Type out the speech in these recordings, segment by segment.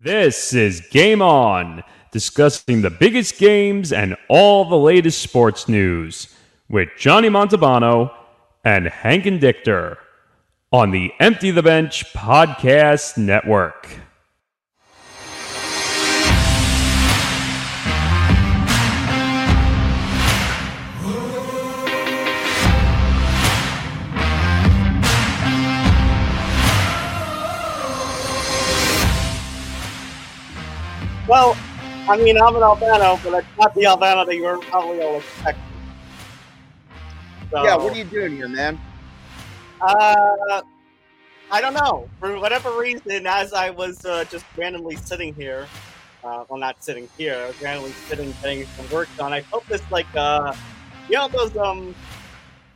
This is Game On, discussing the biggest games and all the latest sports news with Johnny Montalbano and Hank Dichter on the Empty the Bench Podcast Network. Well, I mean, I'm an Albano, but it's not the Albano that you were probably all expecting. So, Yeah, what are you doing here, man? Uh, I don't know. For whatever reason, as I was uh, just randomly sitting here, uh, well, not sitting here, I was randomly sitting getting some work done. I felt this like, uh, you know, those um,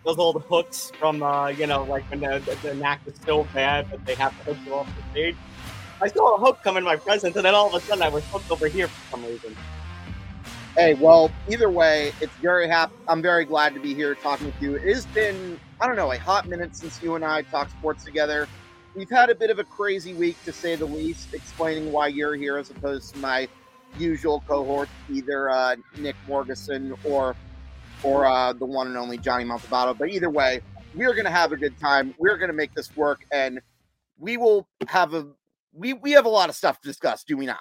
those old hooks from, uh, you know, like when the, the, the knack is so bad that they have to hook you off the stage. I saw a hook come in my presence, and then all of a sudden I was hooked over here for some reason. Hey, well, either way, it's very happy. I'm very glad to be here talking with you. It has been, I don't know, a hot minute since you and I talked sports together. We've had a bit of a crazy week, to say the least, explaining why you're here as opposed to my usual cohort, either uh, Nick Morgeson or or uh, the one and only Johnny Montalbano. But either way, we're going to have a good time. We're going to make this work, and we will have a we we have a lot of stuff to discuss, do we not?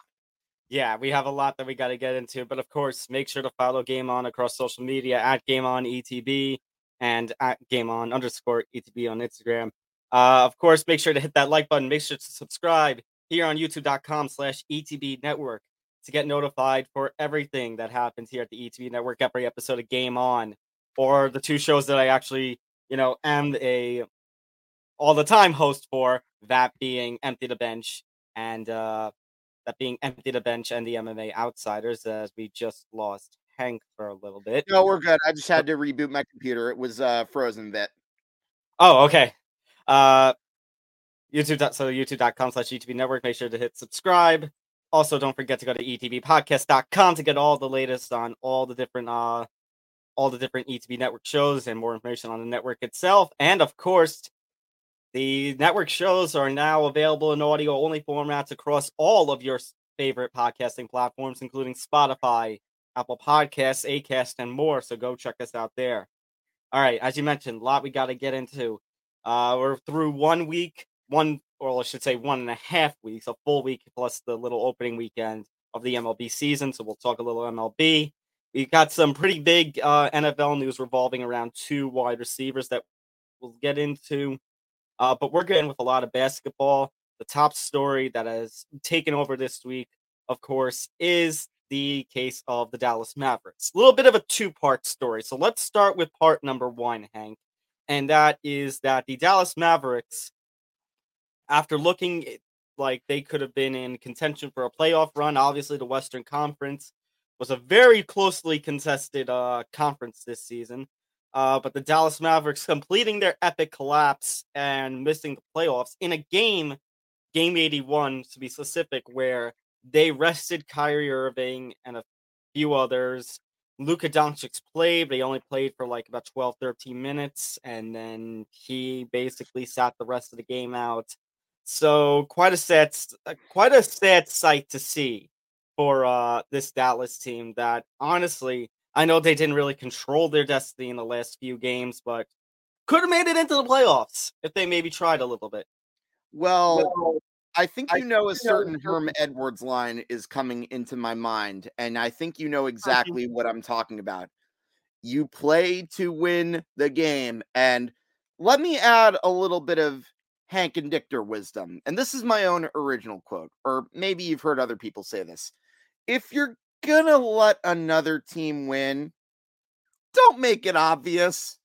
Yeah, we have a lot that we got to get into, but of course, make sure to follow Game On across social media at Game On ETB and at Game On underscore ETB on Instagram. Uh, of course, make sure to hit that like button. Make sure to subscribe here on YouTube.com slash ETB Network to get notified for everything that happens here at the ETB Network. Every episode of Game On, or the two shows that I actually, you know, am a all the time host for. That being Empty the Bench and uh, that being Empty the Bench and the MMA Outsiders, as we just lost Hank for a little bit. No, we're good. I just had to reboot my computer. It was uh, frozen a bit. Oh, okay. Uh, YouTube. So YouTube.com slash ETB Network. Make sure to hit subscribe. Also, don't forget to go to ETBpodcast.com to get all the latest on all the different uh all the different ETB network shows and more information on the network itself. And of course, the network shows are now available in audio only formats across all of your favorite podcasting platforms, including Spotify, Apple Podcasts, Acast, and more. So go check us out there. All right, as you mentioned, a lot we got to get into. Uh, we're through one week, one, or I should say, one and a half weeks, a full week plus the little opening weekend of the MLB season. So we'll talk a little MLB. We got some pretty big uh, NFL news revolving around two wide receivers that we'll get into. Uh, but we're getting with a lot of basketball. The top story that has taken over this week, of course, is the case of the Dallas Mavericks. A little bit of a two part story. So let's start with part number one, Hank. And that is that the Dallas Mavericks, after looking like they could have been in contention for a playoff run, obviously the Western Conference was a very closely contested uh, conference this season. Uh, but the Dallas Mavericks completing their epic collapse and missing the playoffs in a game, game 81 to be specific, where they rested Kyrie Irving and a few others. Luka Doncic played, but he only played for like about 12, 13 minutes, and then he basically sat the rest of the game out. So quite a sad, uh, quite a sad sight to see for uh, this Dallas team. That honestly, I know they didn't really control their destiny in the last few games, but could have made it into the playoffs if they maybe tried a little bit. Well, I think I you know a think know certain a Herm Edwards line is coming into my mind, and I think you know exactly what I'm talking about. You play to win the game, and let me add a little bit of Hank and Dichter wisdom. And this is my own original quote, or maybe you've heard other people say this. If you're gonna let another team win, don't make it obvious.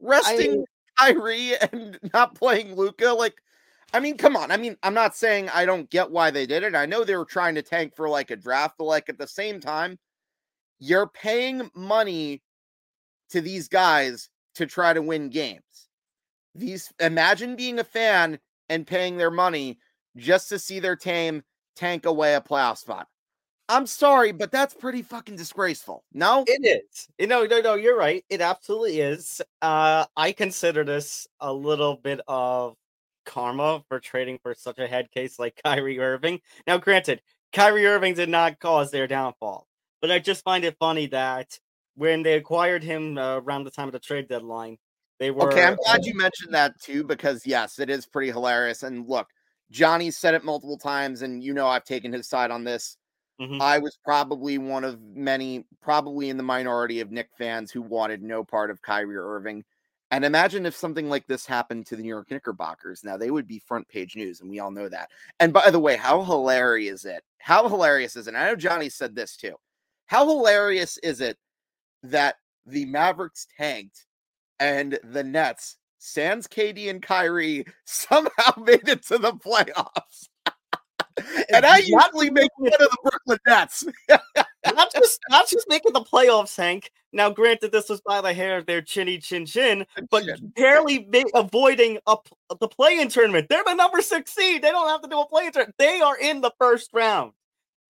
Resting Kyrie and not playing Luka, like I mean, come on. I mean, I'm not saying I don't get why they did it. I know they were trying to tank for like a draft, but like at the same time, you're paying money to these guys to try to win games. These imagine being a fan and paying their money just to see their team tank away a playoff spot. I'm sorry, but that's pretty fucking disgraceful. No? It is. You know, no, no, you're right. It absolutely is. Uh, I consider this a little bit of karma for trading for such a head case like Kyrie Irving. Now, granted, Kyrie Irving did not cause their downfall, but I just find it funny that when they acquired him uh, around the time of the trade deadline, they were. Okay, I'm glad you mentioned that too, because yes, it is pretty hilarious. And look, Johnny said it multiple times, and you know I've taken his side on this. Mm-hmm. I was probably one of many, probably in the minority of Knick fans who wanted no part of Kyrie Irving. And imagine if something like this happened to the New York Knickerbockers. Now they would be front page news, and we all know that. And by the way, how hilarious is it? How hilarious is it? I know Johnny said this too. How hilarious is it that the Mavericks tanked and the Nets, sans KD and Kyrie, somehow made it to the playoffs? And I usually make fun of the Brooklyn Nets. not just not just making the playoffs, Hank. Now, granted, this was by the hair of their chinny chin chin, but barely avoiding a, the play-in tournament. They're the number six seed. They don't have to do a play-in tournament. They are in the first round.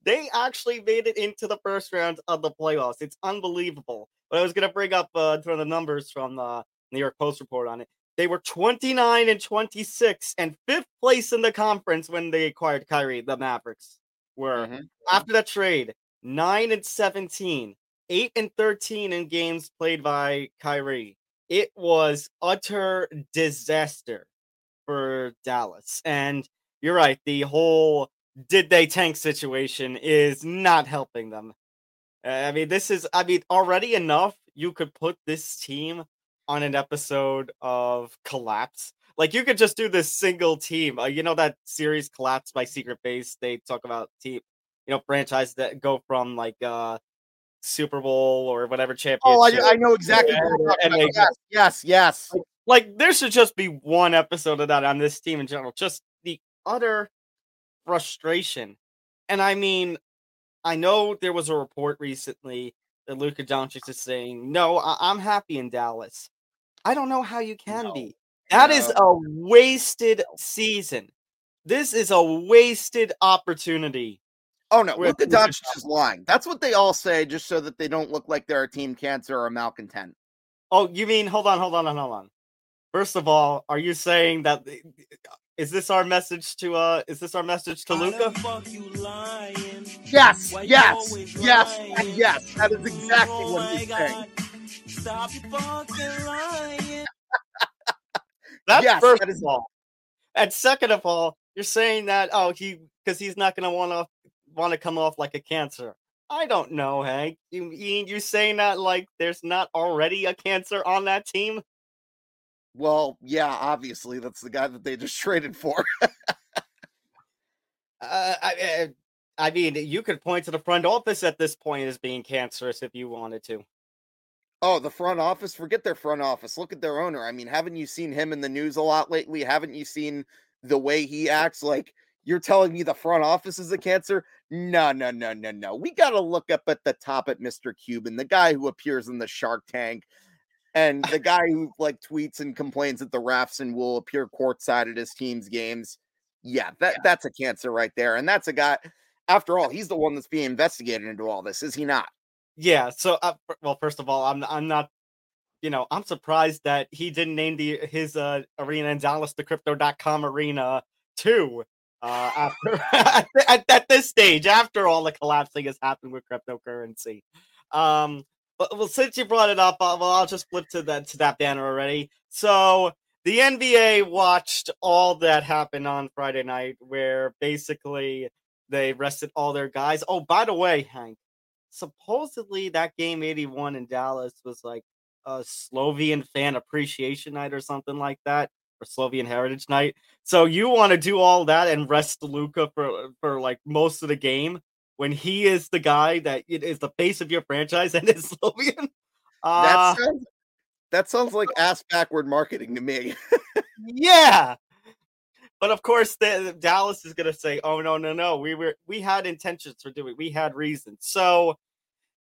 They actually made it into the first round of the playoffs. It's unbelievable. But I was going to bring up uh, one of the numbers from the New York Post report on it. They were 29 and 26 and fifth place in the conference when they acquired Kyrie. The Mavericks were mm-hmm. after that trade 9 and 17, 8 and 13 in games played by Kyrie. It was utter disaster for Dallas. And you're right, the whole did they tank situation is not helping them. I mean, this is, I mean, already enough. You could put this team on an episode of Collapse. Like you could just do this single team. Uh, you know that series Collapse by Secret Base. They talk about team, you know, franchises that go from like uh Super Bowl or whatever championship. Oh, I, I know exactly. And, yes, yes, yes. Like, like there should just be one episode of that on this team in general. Just the utter frustration. And I mean, I know there was a report recently that Luka Doncic is saying, "No, I- am happy in Dallas." I don't know how you can no. be. That no. is a wasted season. This is a wasted opportunity. Oh no, Luka Doncic is lying. That's what they all say, just so that they don't look like they're a team cancer or a malcontent. Oh, you mean hold on, hold on, hold on. First of all, are you saying that is this our message to uh is this our message to Luka? Yes, yes, yes, and yes. That is exactly what he's saying. Stop fucking lying. That's yes, first that is- of all. And second of all, you're saying that oh he because he's not gonna want to want to come off like a cancer. I don't know, Hank. You mean you saying that like there's not already a cancer on that team? Well, yeah, obviously that's the guy that they just traded for. uh, I, eh, I mean, you could point to the front office at this point as being cancerous if you wanted to. Oh, the front office? Forget their front office. Look at their owner. I mean, haven't you seen him in the news a lot lately? Haven't you seen the way he acts? Like, you're telling me the front office is a cancer? No, no, no, no, no. We got to look up at the top at Mr. Cuban, the guy who appears in the Shark Tank, and the guy who like tweets and complains that the refs and will appear courtside at his team's games. Yeah, that, yeah. that's a cancer right there. And that's a guy, after all, he's the one that's being investigated into all this, is he not? Yeah. So, uh, well, first of all, I'm I'm not, you know, I'm surprised that he didn't name the his uh, arena in Dallas the Crypto.com arena too. Uh, after at, at, this stage, after all the collapsing has happened with cryptocurrency, um, well, since you brought it up, uh, well, I'll just flip to that to that banner already. So the NBA watched all that happen on Friday night, where basically they rested all their guys. Oh, by the way, Hank, supposedly that game 81 in Dallas was like a Slovenian fan appreciation night or something like that, or Slovenian heritage night. So you want to do all that and rest Luka for for like most of the game when he is the guy that is the face of your franchise and is Slovenian. Uh, that, sounds, that sounds like ass backward marketing to me. yeah. But of course, the, Dallas is going to say, "Oh no, no, no! We were we had intentions for doing. We had reasons." So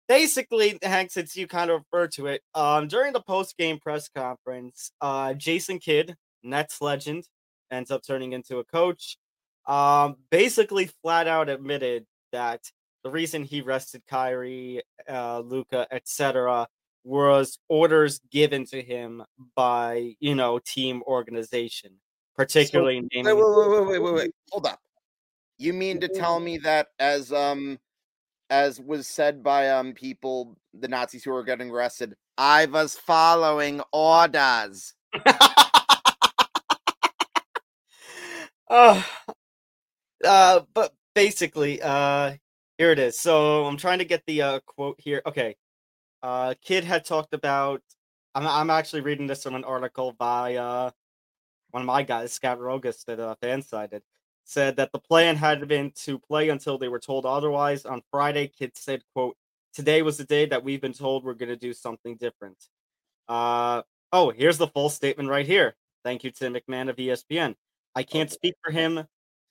basically, Hank, since you kind of referred to it, um, during the post game press conference, uh, Jason Kidd, Nets legend, ends up turning into a coach. Um, basically, flat out admitted that the reason he rested Kyrie, uh, Luka, etc., was orders given to him by you know team organization particularly Wait, naming. wait, wait, wait, wait, wait, wait. Hold up. You mean to tell me that as um as was said by um people, the Nazis who were getting arrested, I was following orders. uh, uh, but basically, uh, here it is. So I'm trying to get the uh, quote here. Okay. Uh, Kidd had talked about. I'm, I'm actually reading this from an article by uh, one of my guys, Scott Rogus, that uh, Fansided. Said that the plan had been to play until they were told otherwise. On Friday, Kidd said, "quote Today was the day that we've been told we're going to do something different." Uh, oh, here's the full statement right here. Thank you to MacMahon of ESPN. I can't speak for him.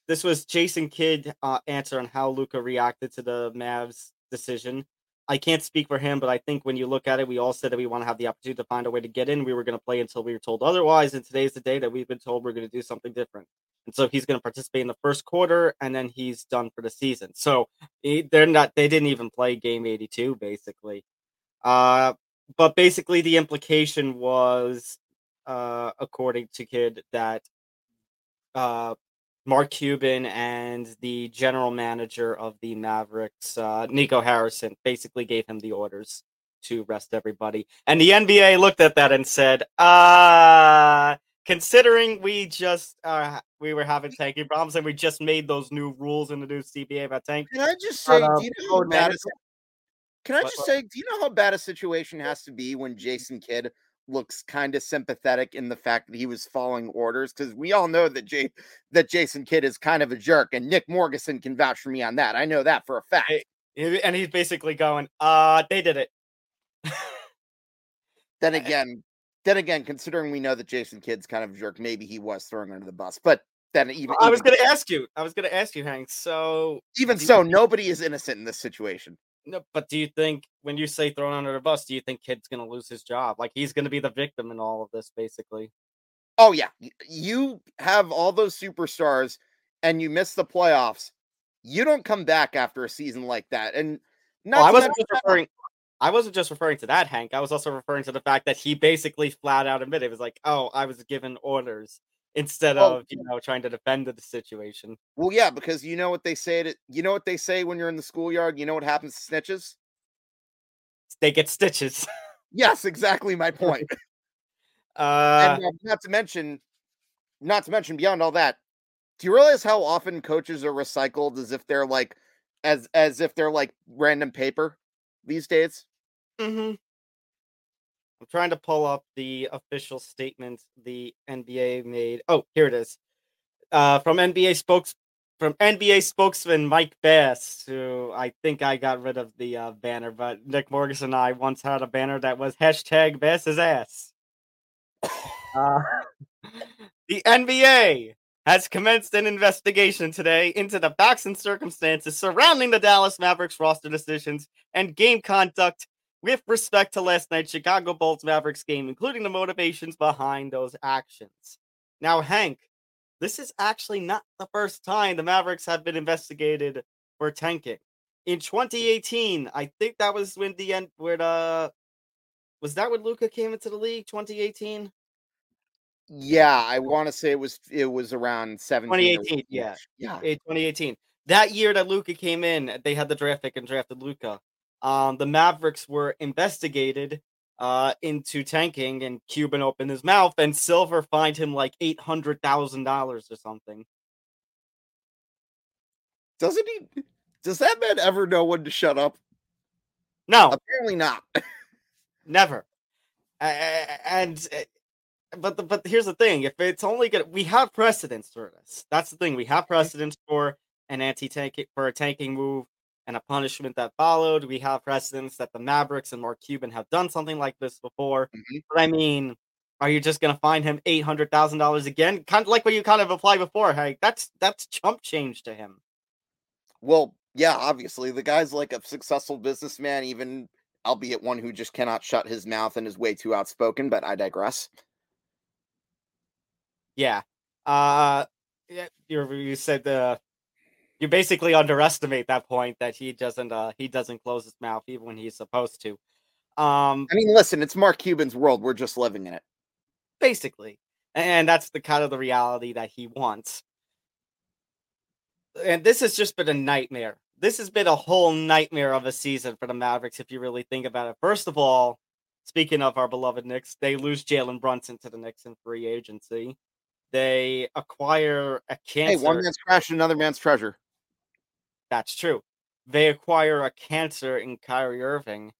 This was Jason Kidd uh, answer on how Luka reacted to the Mavs decision. I can't speak for him, but I think when you look at it, we all said that we want to have the opportunity to find a way to get in. We were going to play until we were told otherwise, and today's the day that we've been told we're going to do something different. And so he's going to participate in the first quarter, and then he's done for the season. So they're not. They didn't even play game eighty-two, basically. Uh, but basically, the implication was, uh, according to Kidd, that uh, Mark Cuban and the general manager of the Mavericks, uh, Nico Harrison, basically gave him the orders to rest everybody. And the NBA looked at that and said, uh, considering we just uh, we were having tanking problems and we just made those new rules in the new CBA about tank. Can I just say, Uh, do you know how bad a, Can I What- just what? say, do you know how bad a situation has to be when Jason Kidd looks kind of sympathetic in the fact that he was following orders? Because we all know that Jay that Jason Kidd is kind of a jerk, and Nick Morganson can vouch for me on that. I know that for a fact. And he's basically going, uh, they did it. Then again, then again, considering we know that Jason Kidd's kind of a jerk, maybe he was throwing under the bus. But then even I was going to ask you. I was going to ask you, Hank. So, even so, nobody is innocent in this situation. No, but do you think when you say thrown under the bus, do you think Kidd's going to lose his job? Like he's going to be the victim in all of this, basically. Oh yeah, you have all those superstars, and you miss the playoffs. You don't come back after a season like that, and not I wasn't just referring. I wasn't just referring to that, Hank. I was also referring to the fact that he basically flat out admitted it was like, "Oh, I was given orders," instead Oh. of you know trying to defend the situation. Well, yeah, because you know what they say. To, you know what they say when you're in the schoolyard. You know what happens to snitches. They get stitches. Yes, exactly my point. Uh, and uh, not to mention, not to mention beyond all that, do you realize how often coaches are recycled as if they're like, as as if they're like random paper these days? hmm I'm trying to pull up the official statement the NBA made. Oh, here it is. Uh, from NBA spokes from NBA spokesman Mike Bass, who I think I got rid of the uh, banner, but Nick Morris and I once had a banner that was hashtag Bass's ass. Uh, the NBA has commenced an investigation today into the facts and circumstances surrounding the Dallas Mavericks roster decisions and game conduct with respect to last night's Chicago Bulls Mavericks game, including the motivations behind those actions. Now, Hank, this is actually not the first time the Mavericks have been investigated for tanking. In 2018, I think that was when the end where the was that when Luka came into the league 2018? Yeah, I want to say it was it was around 17 or 2018, yeah. Yeah. Eh, 2018. That year that Luka came in, they had the draft pick and drafted Luka. Um, the Mavericks were investigated uh, into tanking, and Cuban opened his mouth, and Silver fined him like eight hundred thousand dollars or something. Doesn't he does that man ever know when to shut up? No, Apparently not. never. And uh, but the, but here's the thing: if it's only gonna, we have precedents for this. That's the thing. We have precedents for an anti-tank for a tanking move and a punishment that followed. We have precedents that the Mavericks and Mark Cuban have done something like this before. Mhm. But I mean, are you just gonna fine him eight hundred thousand dollars again? Kind of like what you kind of applied before. Hey, that's that's chump change to him. Well, yeah, obviously the guy's like a successful businessman, even albeit one who just cannot shut his mouth and is way too outspoken. But I digress. Yeah. Uh yeah, you you said the you basically underestimate that point that he doesn't uh he doesn't close his mouth even when he's supposed to. Um I mean, listen, it's Mark Cuban's world. We're just living in it. basically. and that's the kind of the reality that he wants. And this has just been a nightmare. This has been a whole nightmare of a season for the Mavericks, if you really think about it. First of all, speaking of our beloved Knicks, they lose Jalen Brunson to the Knicks in free agency. They acquire a cancer. Hey, one man's trash, another man's treasure. That's true. They acquire a cancer in Kyrie Irving.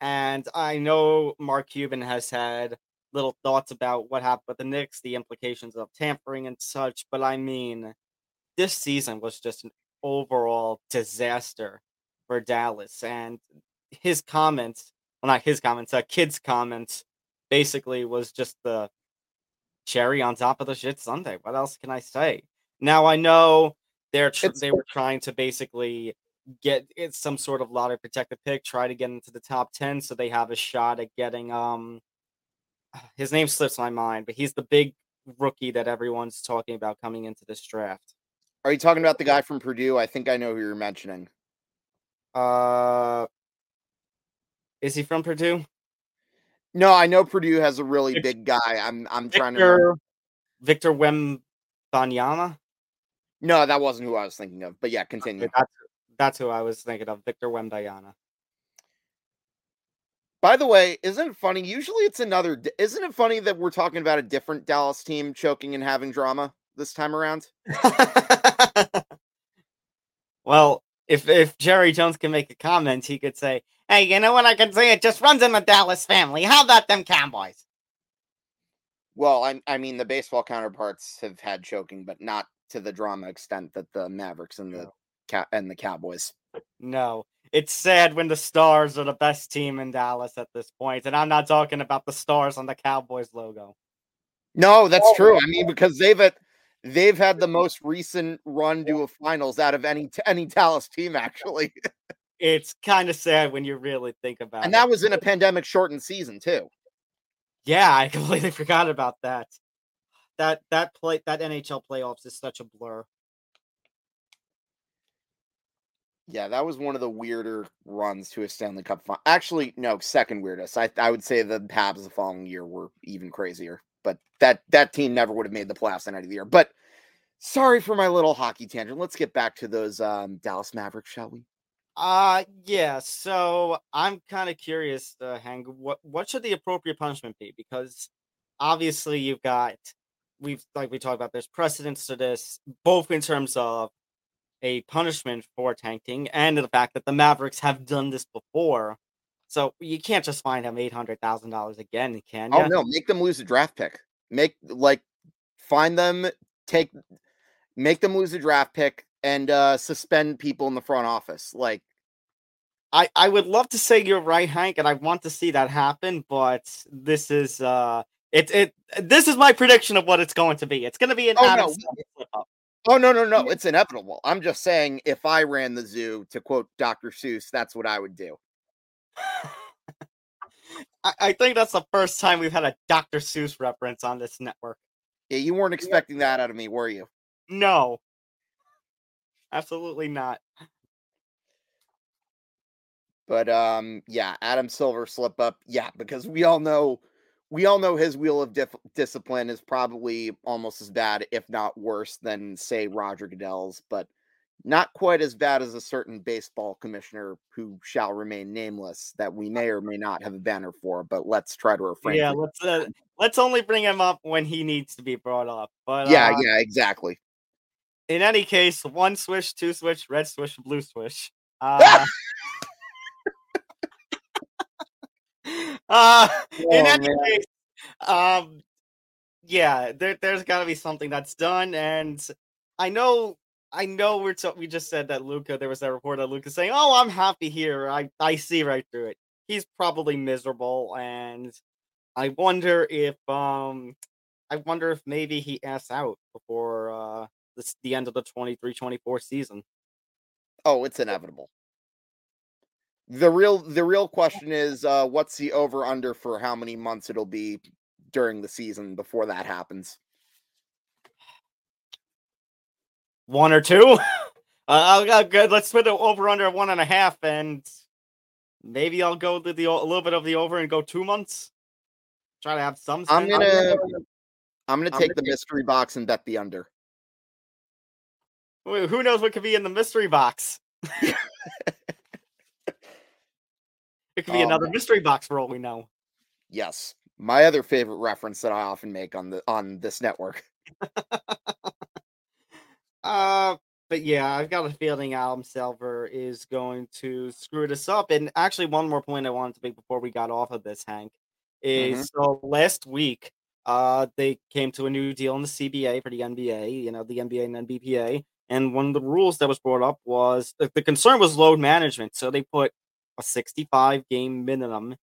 And I know Mark Cuban has had little thoughts about what happened with the Knicks, the implications of tampering and such. But I mean, this season was just an overall disaster for Dallas. And his comments, well, not his comments, uh, Kidd's comments, basically was just the cherry on top of the shit sundae. What else can I say? Now I know they're tr- they were trying to basically get it's some sort of lottery protected pick, try to get into the top ten, so they have a shot at getting um his name slips my mind, but he's the big rookie that everyone's talking about coming into this draft. Are you talking about the guy from Purdue? I think I know who you're mentioning. Uh, is he from Purdue? No, I know Purdue has a really Victor, big guy. I'm I'm Victor, trying to remember. Victor Wembanyama. No, that wasn't who I was thinking of. But yeah, continue. Okay, that's that's who I was thinking of. Victor Wembanyama. By the way, isn't it funny? Usually it's another. Isn't it funny that we're talking about a different Dallas team choking and having drama this time around? well, if if Jerry Jones can make a comment, he could say, "Hey, you know what I can say? It just runs in the Dallas family. How about them Cowboys?" Well, I I mean the baseball counterparts have had choking, but not to the drama extent that the Mavericks and the no. and the Cowboys. No, it's sad when the Stars are the best team in Dallas at this point, and I'm not talking about the stars on the Cowboys logo. No, that's oh, true. I mean, because they've had they've had the most recent run to a finals out of any any Dallas team. Actually, it's kind of sad when you really think about and it. And that was in a pandemic shortened season too. Yeah, I completely forgot about that. That that play that NHL playoffs is such a blur. Yeah, that was one of the weirder runs to a Stanley Cup. Final. Actually, no, second weirdest. I I would say the Habs the following year were even crazier. But that that team never would have made the playoffs the end of the year. But sorry for my little hockey tangent. Let's get back to those um, Dallas Mavericks, shall we? Uh yeah. So I'm kind of curious, uh, Hang. What what should the appropriate punishment be? Because obviously you've got we've like we talked about. There's precedence to this, both in terms of a punishment for tanking and the fact that the Mavericks have done this before. So you can't just find him eight hundred thousand dollars again, can you? Oh no, make them lose a draft pick. Make like find them, take make them lose a draft pick and uh suspend people in the front office. Like I, I would love to say you're right, Hank, and I want to see that happen, but this is uh it it this is my prediction of what it's going to be. It's gonna be an oh, no. Oh no, no, no, it's inevitable. I'm just saying if I ran the zoo, to quote Dr. Seuss, that's what I would do. I, I think that's the first time we've had a Dr. Seuss reference on this network. Yeah, you weren't expecting that out of me, were you? No. Absolutely not. But um yeah, Adam Silver slip up. Yeah, because we all know we all know his wheel of dif- discipline is probably almost as bad, if not worse, than say Roger Goodell's, but not quite as bad as a certain baseball commissioner who shall remain nameless that we may or may not have a banner for. But let's try to refrain. Yeah, let's uh, let's only bring him up when he needs to be brought up. But yeah, uh, yeah, exactly. In any case, one swish, two swish, red swish, blue swish. Uh, uh oh, in any man. case, um, yeah, there, there's got to be something that's done, and I know I know we're t- we just said that Luka. There was that report that Luka saying, "Oh, I'm happy here. I I see right through it. He's probably miserable, and I wonder if um, I wonder if maybe he asks out before uh this the end of the 23-24 season. Oh, it's inevitable. The real the real question is, uh, what's the over under for how many months it'll be during the season before that happens? one or two. uh, I'll good. Let's put it over under one and a half, and maybe I'll go to the a little bit of the over and go two months. Try to have some. I'm gonna. I'm gonna I'm take gonna the take- mystery box and bet the under. Wh- Who knows what could be in the mystery box? it could be Oh, another mystery box for all we know. Yes, my other favorite reference that I often make on the on this network. Uh, but yeah, I've got a feeling Adam Silver is going to screw this up. And actually, one more point I wanted to make before we got off of this, Hank, is so last week, uh, they came to a new deal in the CBA for the NBA, you know, the NBA and NBPA. And one of the rules that was brought up was the, the concern was load management. So they put a 65 game minimum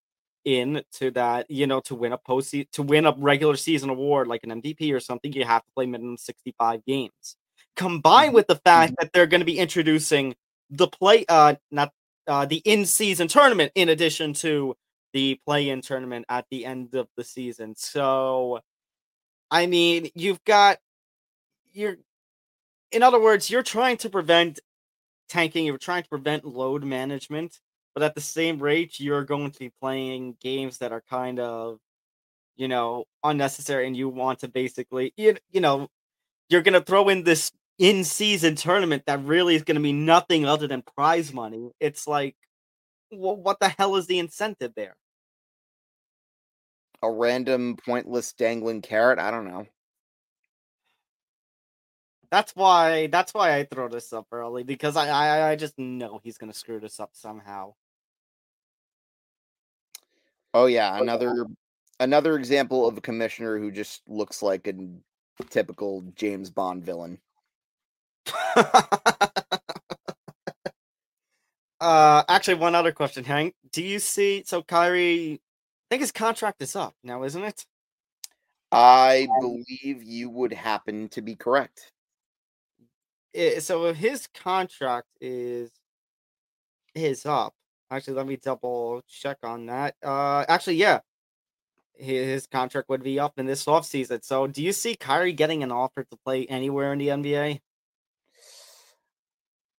in to that, you know, to win a post to win a regular season award like an MVP or something, you have to play minimum 65 games. Combined with the fact that they're going to be introducing the play uh not uh the in-season tournament in addition to the play-in tournament at the end of the season. So I mean, you've got you're in other words, you're trying to prevent tanking, you're trying to prevent load management, but at the same rate you're going to be playing games that are kind of you know unnecessary and you want to basically you, you know you're going to throw in this in season tournament that really is going to be nothing other than prize money. It's like, well, what the hell is the incentive there? A random pointless dangling carrot. I don't know. That's why. That's why I throw this up early because I I, I just know he's going to screw this up somehow. Oh yeah, another another example of a commissioner who just looks like a typical James Bond villain. uh, actually, one other question, Hank. Do you see? So Kyrie, I think his contract is up now, isn't it? I believe you would happen to be correct. I- so if his contract is is up. Actually, let me double check on that. Uh, actually, yeah, his, contract would be up in this offseason. So, do you see Kyrie getting an offer to play anywhere in the NBA?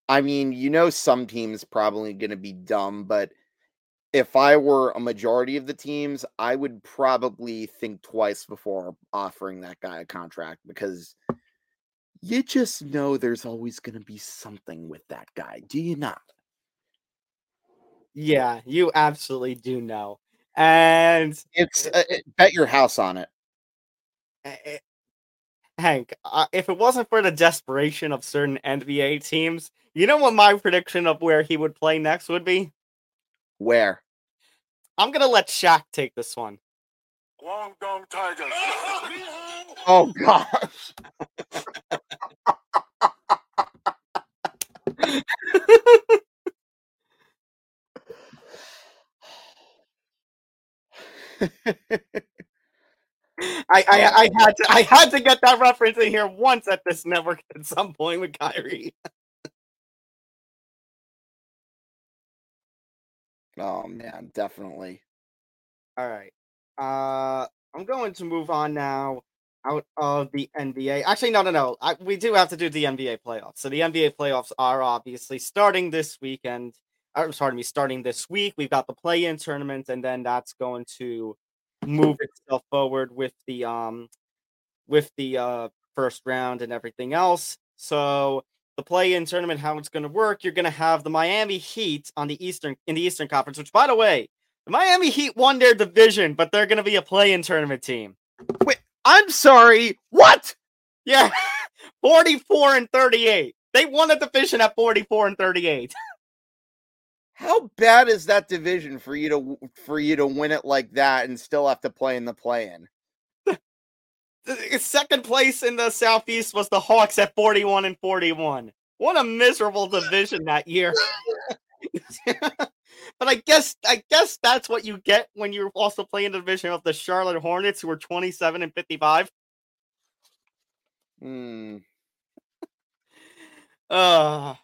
I mean, you know, some teams probably going to be dumb, but if I were a majority of the teams, I would probably think twice before offering that guy a contract because you just know there's always going to be something with that guy. Do you not? Yeah, you absolutely do know. And It's uh, bet your house on it. uh, Hank, uh, if it wasn't for the desperation of certain NBA teams, you know what my prediction of where he would play next would be? Where? I'm gonna let Shaq take this one. Guangdong Tigers. Oh gosh. I, I I had to I had to get that reference in here once at this network at some point with Kyrie. oh man, definitely. All right. Uh I'm going to move on now out of the NBA. Actually, no, no, no. I, we do have to do the NBA playoffs. So the NBA playoffs are obviously starting this weekend. Or, pardon me, starting this week. We've got the play-in tournament, and then that's going to move itself forward with the um with the uh first round and everything else. So the play-in tournament, how it's going to work, you're going to have the Miami Heat on the Eastern in the Eastern Conference. Which, by the way, the Miami Heat won their division, but they're going to be a play-in tournament team. Wait, I'm sorry. What? Yeah, 44 and 38. They won a division at 44 and 38. How bad is that division for you to for you to win it like that and still have to play in the play-in? Second place in the Southeast was the Hawks at 41 and 41. What a miserable division that year. but I guess I guess that's what you get when you're also playing the division of the Charlotte Hornets, who were 27 and 55. Hmm. Uh,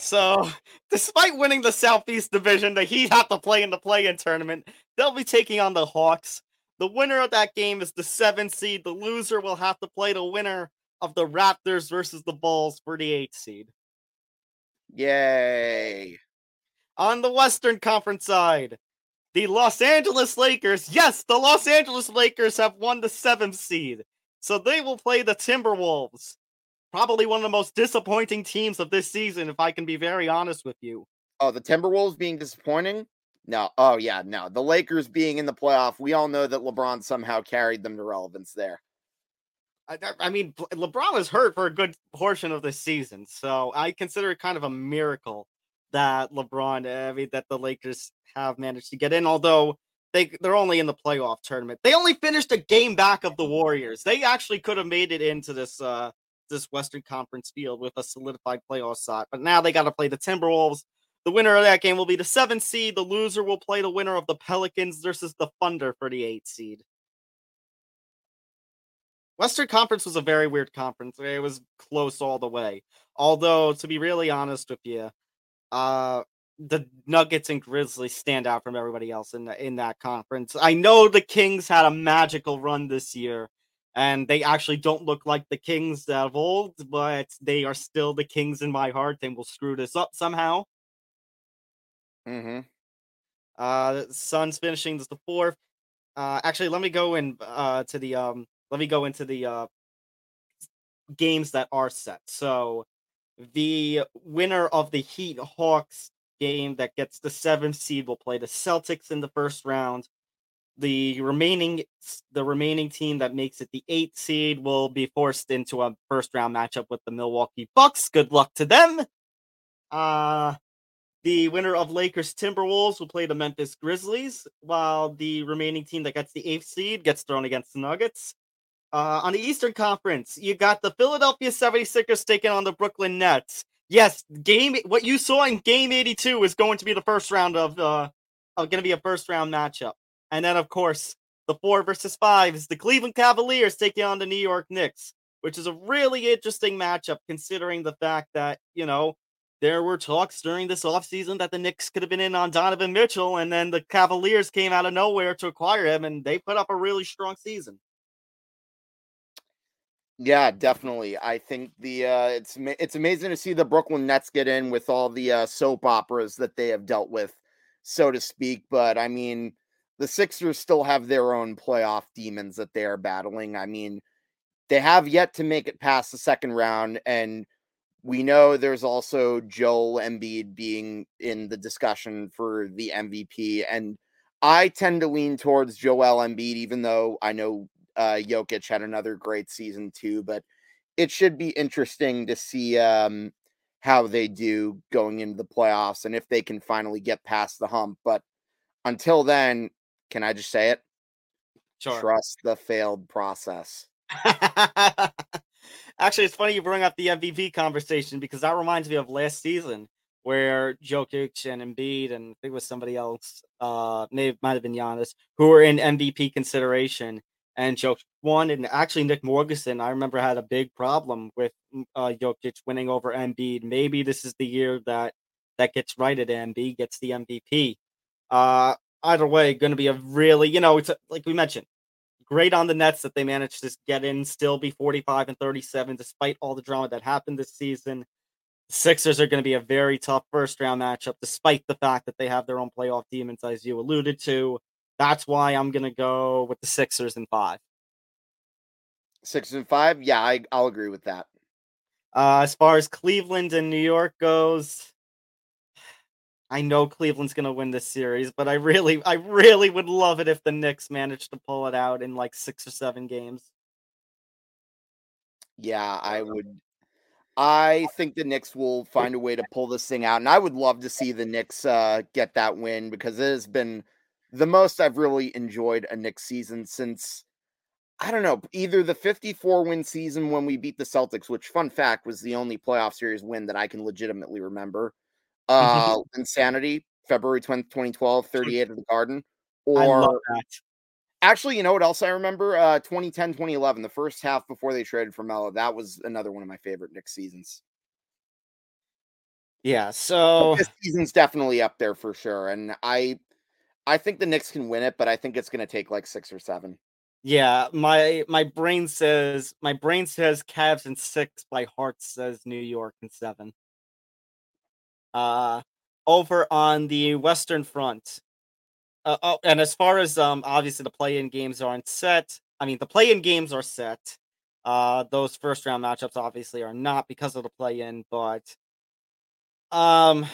so, despite winning the Southeast Division, the Heat have to play in the play-in tournament. They'll be taking on the Hawks. The winner of that game is the seventh seed. The loser will have to play the winner of the Raptors versus the Bulls for the eighth seed. Yay. On the Western Conference side, the Los Angeles Lakers, yes, the Los Angeles Lakers have won the seventh seed. So they will play the Timberwolves. Probably one of the most disappointing teams of this season, if I can be very honest with you. Oh, the Timberwolves being disappointing? No. Oh, yeah, no. The Lakers being in the playoff, we all know that LeBron somehow carried them to relevance there. I, I mean, LeBron was hurt for a good portion of the season, so I consider it kind of a miracle that LeBron, I mean, that the Lakers have managed to get in. Although they they're only in the playoff tournament, they only finished a game back of the Warriors. They actually could have made it into this uh this Western Conference field with a solidified playoff spot, but now they got to play the Timberwolves. The winner of that game will be the seventh seed. The loser will play the winner of the Pelicans versus the Thunder for the eighth seed. Western Conference was a very weird conference. It was close all the way. Although, to be really honest with you, uh, the Nuggets and Grizzlies stand out from everybody else in the, in that conference. I know the Kings had a magical run this year, and they actually don't look like the Kings of old, but they are still the Kings in my heart, and will screw this up somehow. Mm-hmm. Uh, Suns finishing the fourth. Uh, actually, let me go in uh to the um. Let me go into the uh games that are set. So, the winner of the Heat Hawks game that gets the seventh seed will play the Celtics in the first round. The remaining the remaining team that makes it the eighth seed will be forced into a first round matchup with the Milwaukee Bucks. Good luck to them. Uh the winner of Lakers Timberwolves will play the Memphis Grizzlies, while the remaining team that gets the eighth seed gets thrown against the Nuggets. Uh, on the Eastern Conference, you got the Philadelphia 76ers taking on the Brooklyn Nets. Yes, game what you saw in game 82 is going to be the first round of uh going to be a first round matchup. And then of course, the 4 versus 5 is the Cleveland Cavaliers taking on the New York Knicks, which is a really interesting matchup considering the fact that, you know, there were talks during this offseason that the Knicks could have been in on Donovan Mitchell, and then the Cavaliers came out of nowhere to acquire him, and they put up a really strong season. Yeah, definitely. I think the uh, it's it's amazing to see the Brooklyn Nets get in with all the uh, soap operas that they have dealt with, so to speak. But I mean, the Sixers still have their own playoff demons that they are battling. I mean, they have yet to make it past the second round, and we know there's also Joel Embiid being in the discussion for the MVP, and I tend to lean towards Joel Embiid, even though I know uh, Jokic had another great season too, but it should be interesting to see um, how they do going into the playoffs and if they can finally get past the hump. But until then, can I just say it? Sure. Trust the failed process. Actually, it's funny you bring up the MVP conversation because that reminds me of last season where Jokic and Embiid and I think it was somebody else, uh, maybe might have been Giannis, who were in MVP consideration and Jokic won. And actually, Nick Morganson, I remember, had a big problem with mm, uh, Jokic winning over Embiid. Maybe this is the year that that gets righted and Embiid gets the MVP. Uh, either way, going to be a really, you know, it's a, like we mentioned, great on the Nets that they managed to get in, still be 45 and 37, despite all the drama that happened this season. Sixers are going to be a very tough first round matchup, despite the fact that they have their own playoff demons, as you alluded to. That's why I'm gonna go with the Sixers in five. Six and five, yeah, I, I'll agree with that. Uh, as far as Cleveland and New York goes, I know Cleveland's gonna win this series, but I really, I really would love it if the Knicks managed to pull it out in like six or seven games. Yeah, I would. I think the Knicks will find a way to pull this thing out, and I would love to see the Knicks uh, get that win because it has been the most I've really enjoyed a Knicks season since I don't know, either the 54 win season when we beat the Celtics, which fun fact was the only playoff series win that I can legitimately remember. Uh Linsanity, February 20, 2012, 38 at the Garden. Or actually, you know what else I remember? Uh 2010, 2011, the first half before they traded for Melo. That was another one of my favorite Knicks seasons. Yeah, so but this season's definitely up there for sure. And I I think the Knicks can win it, but I think it's going to take like six or seven. Yeah, my my brain says my brain says Cavs in six. My heart says New York in seven. Uh, over on the Western Front. Uh, oh, and as far as um, obviously the play-in games aren't set. I mean, the play-in games are set. Uh, those first round matchups obviously are not because of the play in, but um,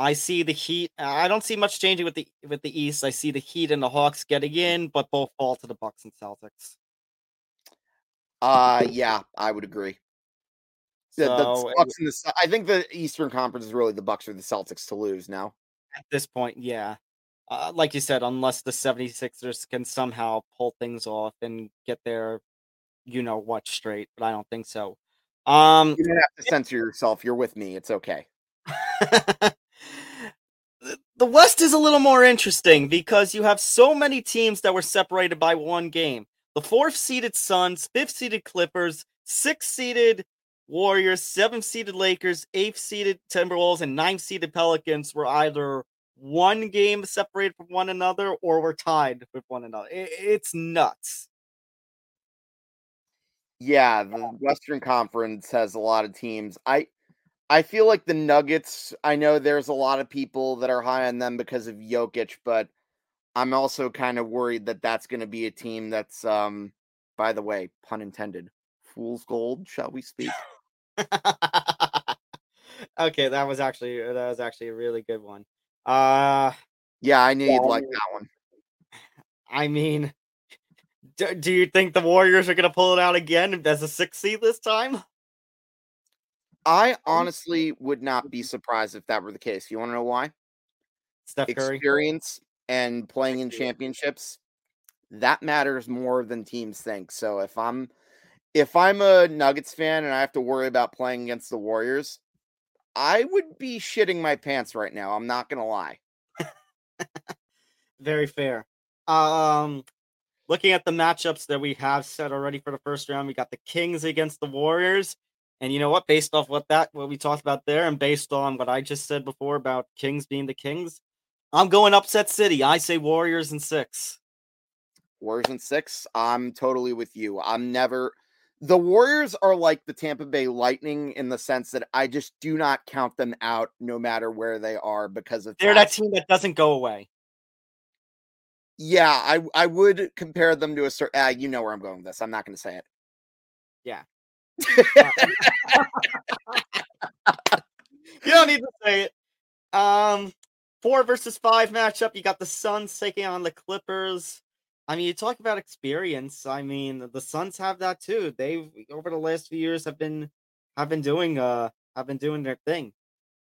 I see the Heat. I don't see much changing with the with the East. I see the Heat and the Hawks getting in, but both fall to the Bucks and Celtics. Uh yeah, I would agree. The, the Bucks and the I think the Eastern Conference is really the Bucks or the Celtics to lose now. at this point, yeah. Uh, like you said, unless the 76ers can somehow pull things off and get their you know what straight, but I don't think so. Um You don't have to censor yourself. You're with me. It's okay. the West is a little more interesting because you have so many teams that were separated by one game. The fourth seeded Suns, fifth seeded Clippers, sixth seeded Warriors, seventh seeded Lakers, eighth seeded Timberwolves, and ninth seeded Pelicans were either one game separated from one another or were tied with one another. It's nuts. Yeah, the Western Conference has a lot of teams. I I feel like the Nuggets, I know there's a lot of people that are high on them because of Jokic, but I'm also kind of worried that that's going to be a team that's um by the way, pun intended, fool's gold, shall we speak? okay, that was actually that was actually a really good one. Uh Yeah, I knew you'd like that one. I mean, do, do you think the Warriors are going to pull it out again as a six seed this time? I honestly would not be surprised if that were the case. You want to know why? Steph Curry. Experience and playing in championships that matters more than teams think. So if I'm if I'm a Nuggets fan and I have to worry about playing against the Warriors, I would be shitting my pants right now. I'm not gonna lie. Very fair. Um, looking at the matchups that we have set already for the first round, we got the Kings against the Warriors. And you know what? Based off what that what we talked about there, and based on what I just said before about Kings being the Kings, I'm going upset city. I say Warriors in six. Warriors in six. I'm totally with you. I'm never the Warriors are like the Tampa Bay Lightning in the sense that I just do not count them out no matter where they are because of They're that team that doesn't go away. Yeah, I I would compare them to a certain. Uh, you know where I'm going with this. I'm not going to say it. Yeah. You don't need to say it. Um, four versus five matchup. You got the Suns taking on the Clippers. I mean, you talk about experience. I mean, the Suns have that too. They've over the last few years have been have been doing uh have been doing their thing,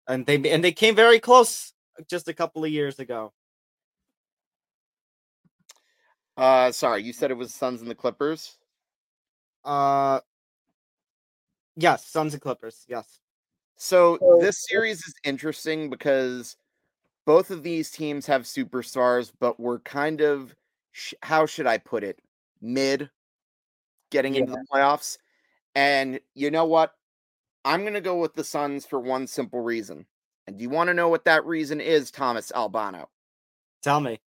and they and they came very close just a couple of years ago. Uh, sorry, you said it was Suns and the Clippers. Uh, yes, Suns and Clippers. Yes. So this series is interesting because both of these teams have superstars, but we're kind of how should I put it? Mid getting into the playoffs. And you know what? I'm going to go with the Suns for one simple reason. And do you want to know what that reason is, Thomas Albano? Tell me.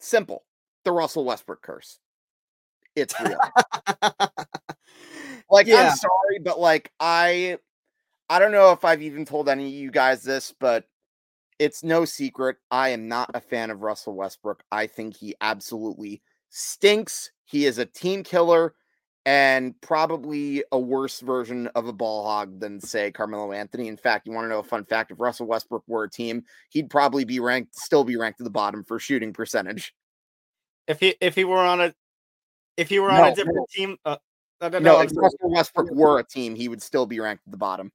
Simple. The Russell Westbrook curse. It's real. Like Yeah. I'm sorry, but like I I don't know if I've even told any of you guys this, but it's no secret. I am not a fan of Russell Westbrook. I think he absolutely stinks. He is a team killer and probably a worse version of a ball hog than say Carmelo Anthony. In fact, you want to know a fun fact? If Russell Westbrook were a team, he'd probably be ranked still be ranked at the bottom for shooting percentage. if he if he were on a if he were on No, a different team uh, no, no, No, no, if Russell Westbrook were a team, he would still be ranked at the bottom.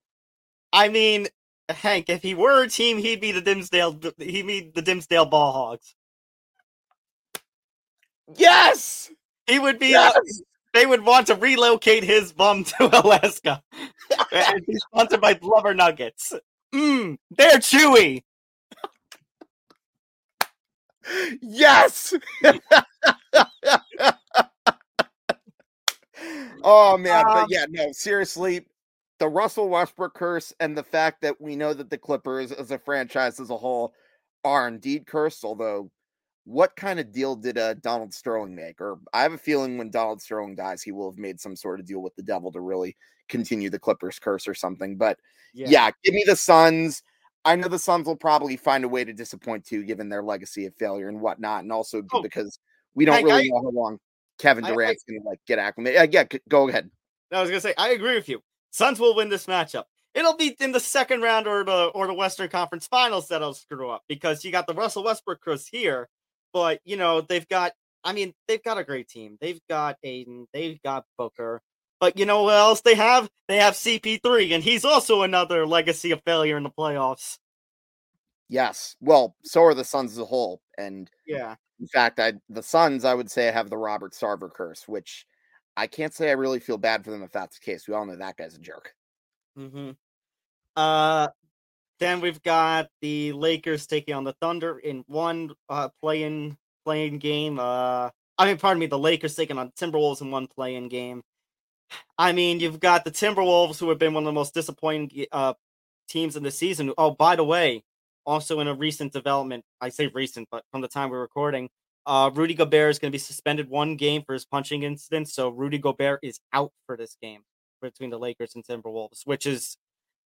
I mean Hank, if he were a team, he'd be the Dimsdale he'd be the Dimsdale Ball Hogs. Yes! He would be Yes! they would want to relocate his bum to Alaska. and be sponsored by Blubber Nuggets. Mmm, they're chewy. Yes. oh man, Um, but yeah, no, seriously, the Russell Westbrook curse and the fact that we know that the Clippers as a franchise as a whole are indeed cursed, although what kind of deal did uh, Donald Sterling make? Or I have a feeling when Donald Sterling dies, he will have made some sort of deal with the devil to really continue the Clippers curse or something. But yeah, give me the Suns. I know the Suns will probably find a way to disappoint too, given their legacy of failure and whatnot, and also Oh, because we don't really I- know how long. Kevin I- I- Durant's gonna like get acclimated. Uh, yeah, go ahead. I was gonna say I agree with you. Suns will win this matchup. It'll be in the second round or the or the Western Conference Finals that'll screw up because you got the Russell Westbrook curse here, but you know they've got. I mean, they've got a great team. They've got Ayton. They've got Booker. But you know what else they have? They have CP3, and he's also another legacy of failure in the playoffs. Yes. Well, so are the Suns as a whole. And Yeah. in fact, I the Suns, I would say, have the Robert Sarver curse, which I can't say I really feel bad for them if that's the case. We all know that guy's a jerk. Mm-hmm. Uh, then we've got the Lakers taking on the Thunder in one uh playing playing game. Uh, I mean, pardon me, the Lakers taking on Timberwolves in one playing game. I mean, you've got the Timberwolves, who have been one of the most disappointing uh teams in the season. Oh, by the way, also in a recent development, I say recent, but from the time we're recording, uh, Rudy Gobert is going to be suspended one game for his punching incident. So Rudy Gobert is out for this game between the Lakers and Timberwolves, which is,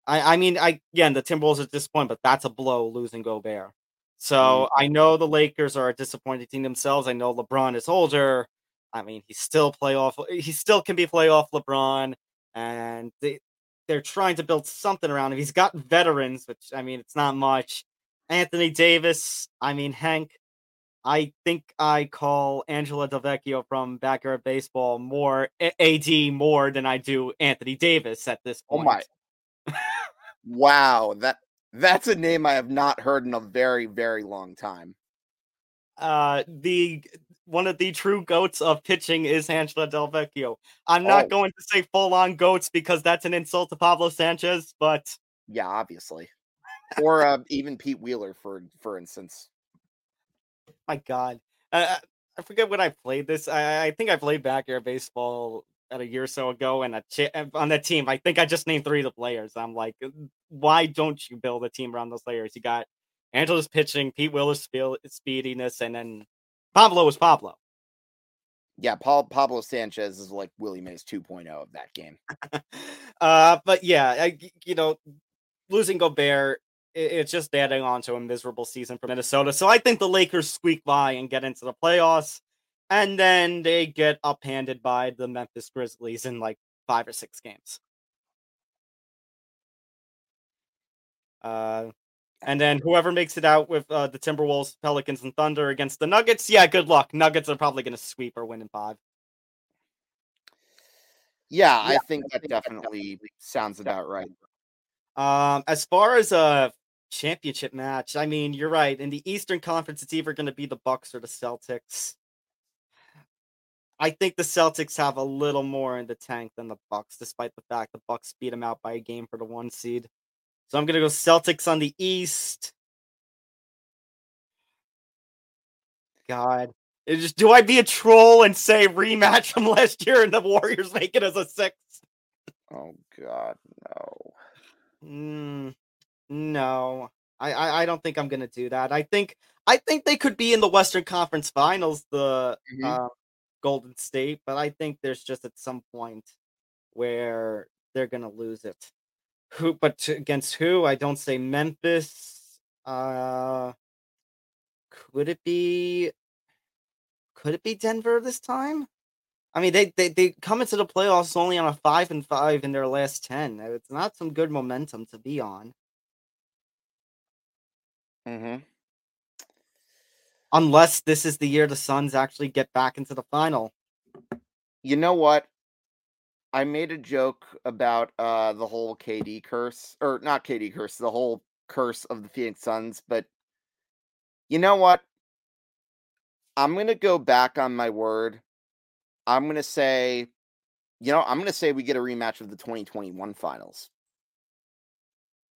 I, I mean, I again the Timberwolves are disappointed, but that's a blow losing Gobert. So I know the Lakers are a disappointed team themselves. I know LeBron is older. I mean, he's still playoff. He still can be playoff LeBron, and they they're trying to build something around him. He's got veterans, which I mean, it's not much. Anthony Davis. I mean, Hank. I think I call Angela Delvecchio from Backyard Baseball more AD more than I do Anthony Davis at this point. Oh my. wow, that that's a name I have not heard in a very, very long time. uh the one of the true goats of pitching is Angela Delvecchio. I'm not Oh. going to say full on goats because that's an insult to Pablo Sanchez, but Yeah, obviously. Or uh, even Pete Wheeler, for for instance. My god. Uh, I forget when I played this. I, I think I played backyard baseball at a year or so ago and a cha- on that team. I think I just named three of the players. I'm like, why don't you build a team around those players? You got Angela's pitching, Pete Wheeler's speediness, and then Pablo was Pablo. Yeah, Paul Pablo Sanchez is like Willie Mays 2.0 of that game. uh, but yeah, I, you know, losing Gobert, it's just adding on to a miserable season for Minnesota. So I think the Lakers squeak by and get into the playoffs, and then they get uphanded by the Memphis Grizzlies in like five or six games. Uh, and then whoever makes it out with uh, the Timberwolves, Pelicans, and Thunder against the Nuggets, yeah, good luck. Nuggets are probably going to sweep or win in five. Yeah, I think that definitely sounds about right. Um, as far as a championship match, I mean, you're right. In the Eastern Conference, it's either going to be the Bucks or the Celtics. I think the Celtics have a little more in the tank than the Bucks, despite the fact the Bucks beat them out by a game for the one seed. So I'm going to go Celtics on the East. God. Just do I be a troll and say rematch from last year and the Warriors make it as a six? Oh God, no. Mm, no, I, I I don't think I'm gonna do that. I think I think they could be in the Western Conference Finals, the Mhm. uh, Golden State, but I think there's just at some point where they're gonna lose it. Who? But against who? I don't say Memphis. Uh, could it be? Could it be Denver this time? I mean, they, they they come into the playoffs only on a five and five in their last ten. It's not some good momentum to be on, Mm-hmm. unless this is the year the Suns actually get back into the final. You know what? I made a joke about uh the whole KD curse, or not KD curse, the whole curse of the Phoenix Suns. But you know what? I'm gonna go back on my word. I'm gonna say, you know, I'm gonna say we get a rematch of the 2021 finals.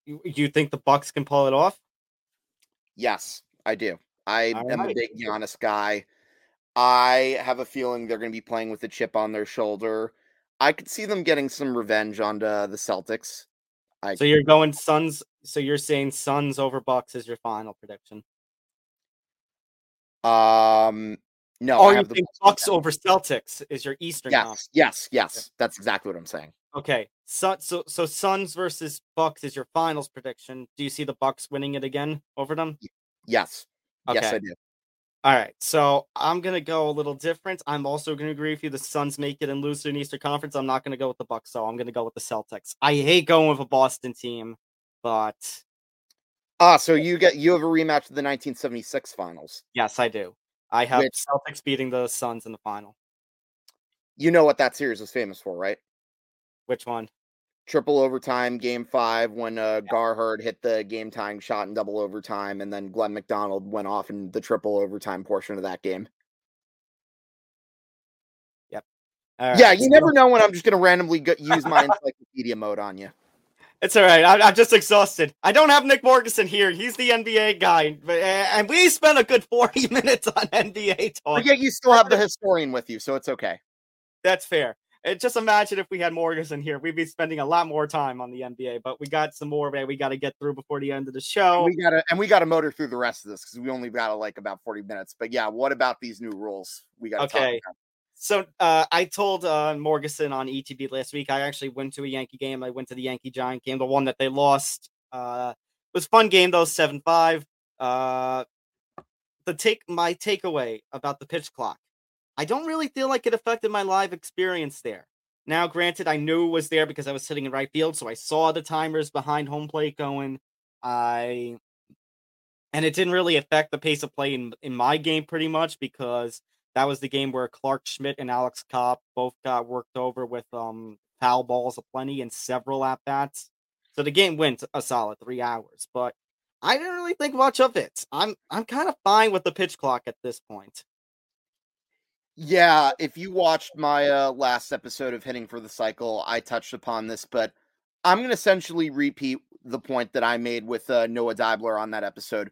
You, you think the Bucks can pull it off? Yes, I do. I All am a big Giannis guy. I have a feeling they're going to be playing with a chip on their shoulder. I could see them getting some revenge on the, the Celtics. I So you're going Suns. So you're saying Suns over Bucks is your final prediction? um no, or I you think Bucks over Celtics is your Eastern Conference? Yes, yes, yes. That's exactly what I'm saying. Okay, so so so Suns versus Bucks is your finals prediction. Do you see the Bucks winning it again over them? Yes. Yes, I do. All right, so I'm gonna go a little different. I'm also gonna agree with you. The Suns make it and lose to an Eastern Conference. I'm not gonna go with the Bucks, so I'm gonna go with the Celtics. I hate going with a Boston team, but Ah, so you get you have a rematch of the 1976 finals. yes, I do. I have Which- Celtics beating the Suns in the final. You know what that series was famous for, right? Which one? Triple overtime, game five, when uh, Gar Heard hit the game tying shot in double overtime, and then Glenn McDonald went off in the triple overtime portion of that game. Right, yeah, you never know when I'm just going to randomly use my encyclopedia mode on you. It's all right. I'm, I'm just exhausted. I don't have Nick Morgeson here. He's the NBA guy, but, and we spent a good 40 minutes on NBA talk. But yet you still have the historian with you, so it's okay. That's fair. And just imagine if we had Morgeson here, we'd be spending a lot more time on the NBA. But we got some more that we got to get through before the end of the show. We gotta and we gotta motor through the rest of this because we only got like about 40 minutes. But yeah, what about these new rules? We gotta Okay. So uh, I told uh, Morganson on ETB last week. I actually went to a Yankee game. I went to the Yankee Giant game, the one that they lost. Uh, it was a fun game though, seven five. Uh, the take my takeaway about the pitch clock. I don't really feel like it affected my live experience there. Now, granted, I knew it was there because I was sitting in right field, so I saw the timers behind home plate going. I and it didn't really affect the pace of play in, in my game pretty much because that was the game where Clarke Schmidt and Alex Cobb both got worked over with um foul balls aplenty and several at bats. So the game went a solid three hours, but I didn't really think much of it. I'm I'm kind of fine with the pitch clock at this point. Yeah, if you watched my uh, last episode of Hitting for the Cycle, I touched upon this, but I'm going to essentially repeat the point that I made with uh, Noah Dibler on that episode.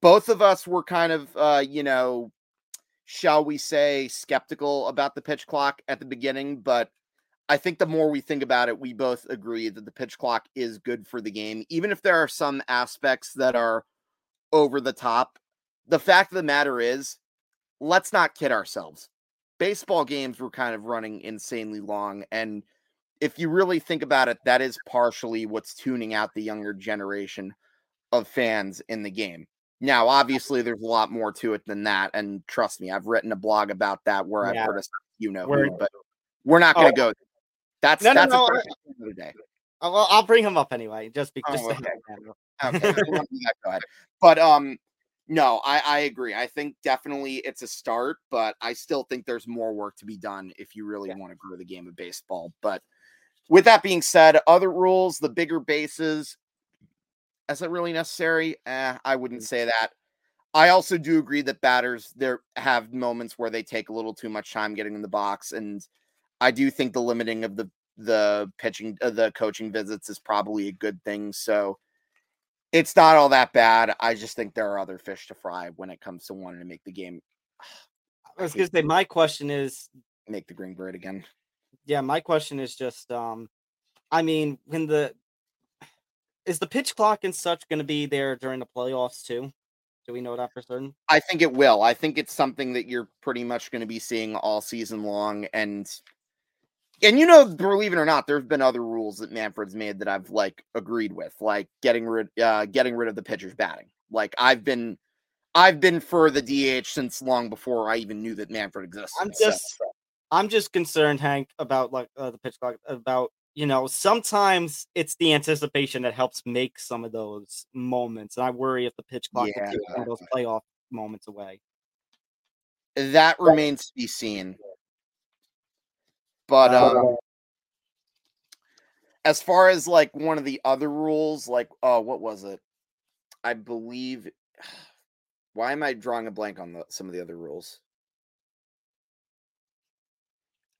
Both of us were kind of, uh, you know, shall we say, skeptical about the pitch clock at the beginning, but I think the more we think about it, we both agree that the pitch clock is good for the game, even if there are some aspects that are over the top. The fact of the matter is, let's not kid ourselves. Baseball games were kind of running insanely long. And if you really think about it, that is partially what's tuning out the younger generation of fans in the game. Now, obviously, there's a lot more to it than that. And trust me, I've written a blog about that where Yeah. I've heard a you know, who, but we're not going Oh. to go. That's No, no, that's no, a I- question for another day. Uh, Well, I'll bring him up anyway, just because. Oh, okay. Okay, if you wanna do that, go ahead. But um, no, I I agree. I think definitely it's a start, but I still think there's more work to be done if you really Yeah. want to grow the game of baseball. But with that being said, other rules, the bigger bases, is that really necessary? Eh, I wouldn't say that. I also do agree that batters there have moments where they take a little too much time getting in the box, and I do think the limiting of the the pitching, uh, the coaching visits is probably a good thing. So it's not all that bad. I just think there are other fish to fry when it comes to wanting to make the game I was gonna say my question is, make the green bird again. yeah, my question is just, um, I mean, when the is the pitch clock and such going to be there during the playoffs too? Do we know that for certain? I think it will. I think it's something that you're pretty much going to be seeing all season long, and and you know, believe it or not, there have been other rules that Manfred's made that I've like agreed with, like getting rid uh, getting rid of the pitcher's batting. Like I've been I've been for the DH since long before I even knew that Manfred existed. I'm so- just, I'm just concerned, Hank, about like uh, the pitch clock. About you know, sometimes it's the anticipation that helps make some of those moments, and I worry if the pitch clock Yeah. take those playoff moments away. that remains to be seen. But Uh, um, as far as like one of the other rules, like oh, what was it? I believe. Why am I drawing a blank on the, some of the other rules?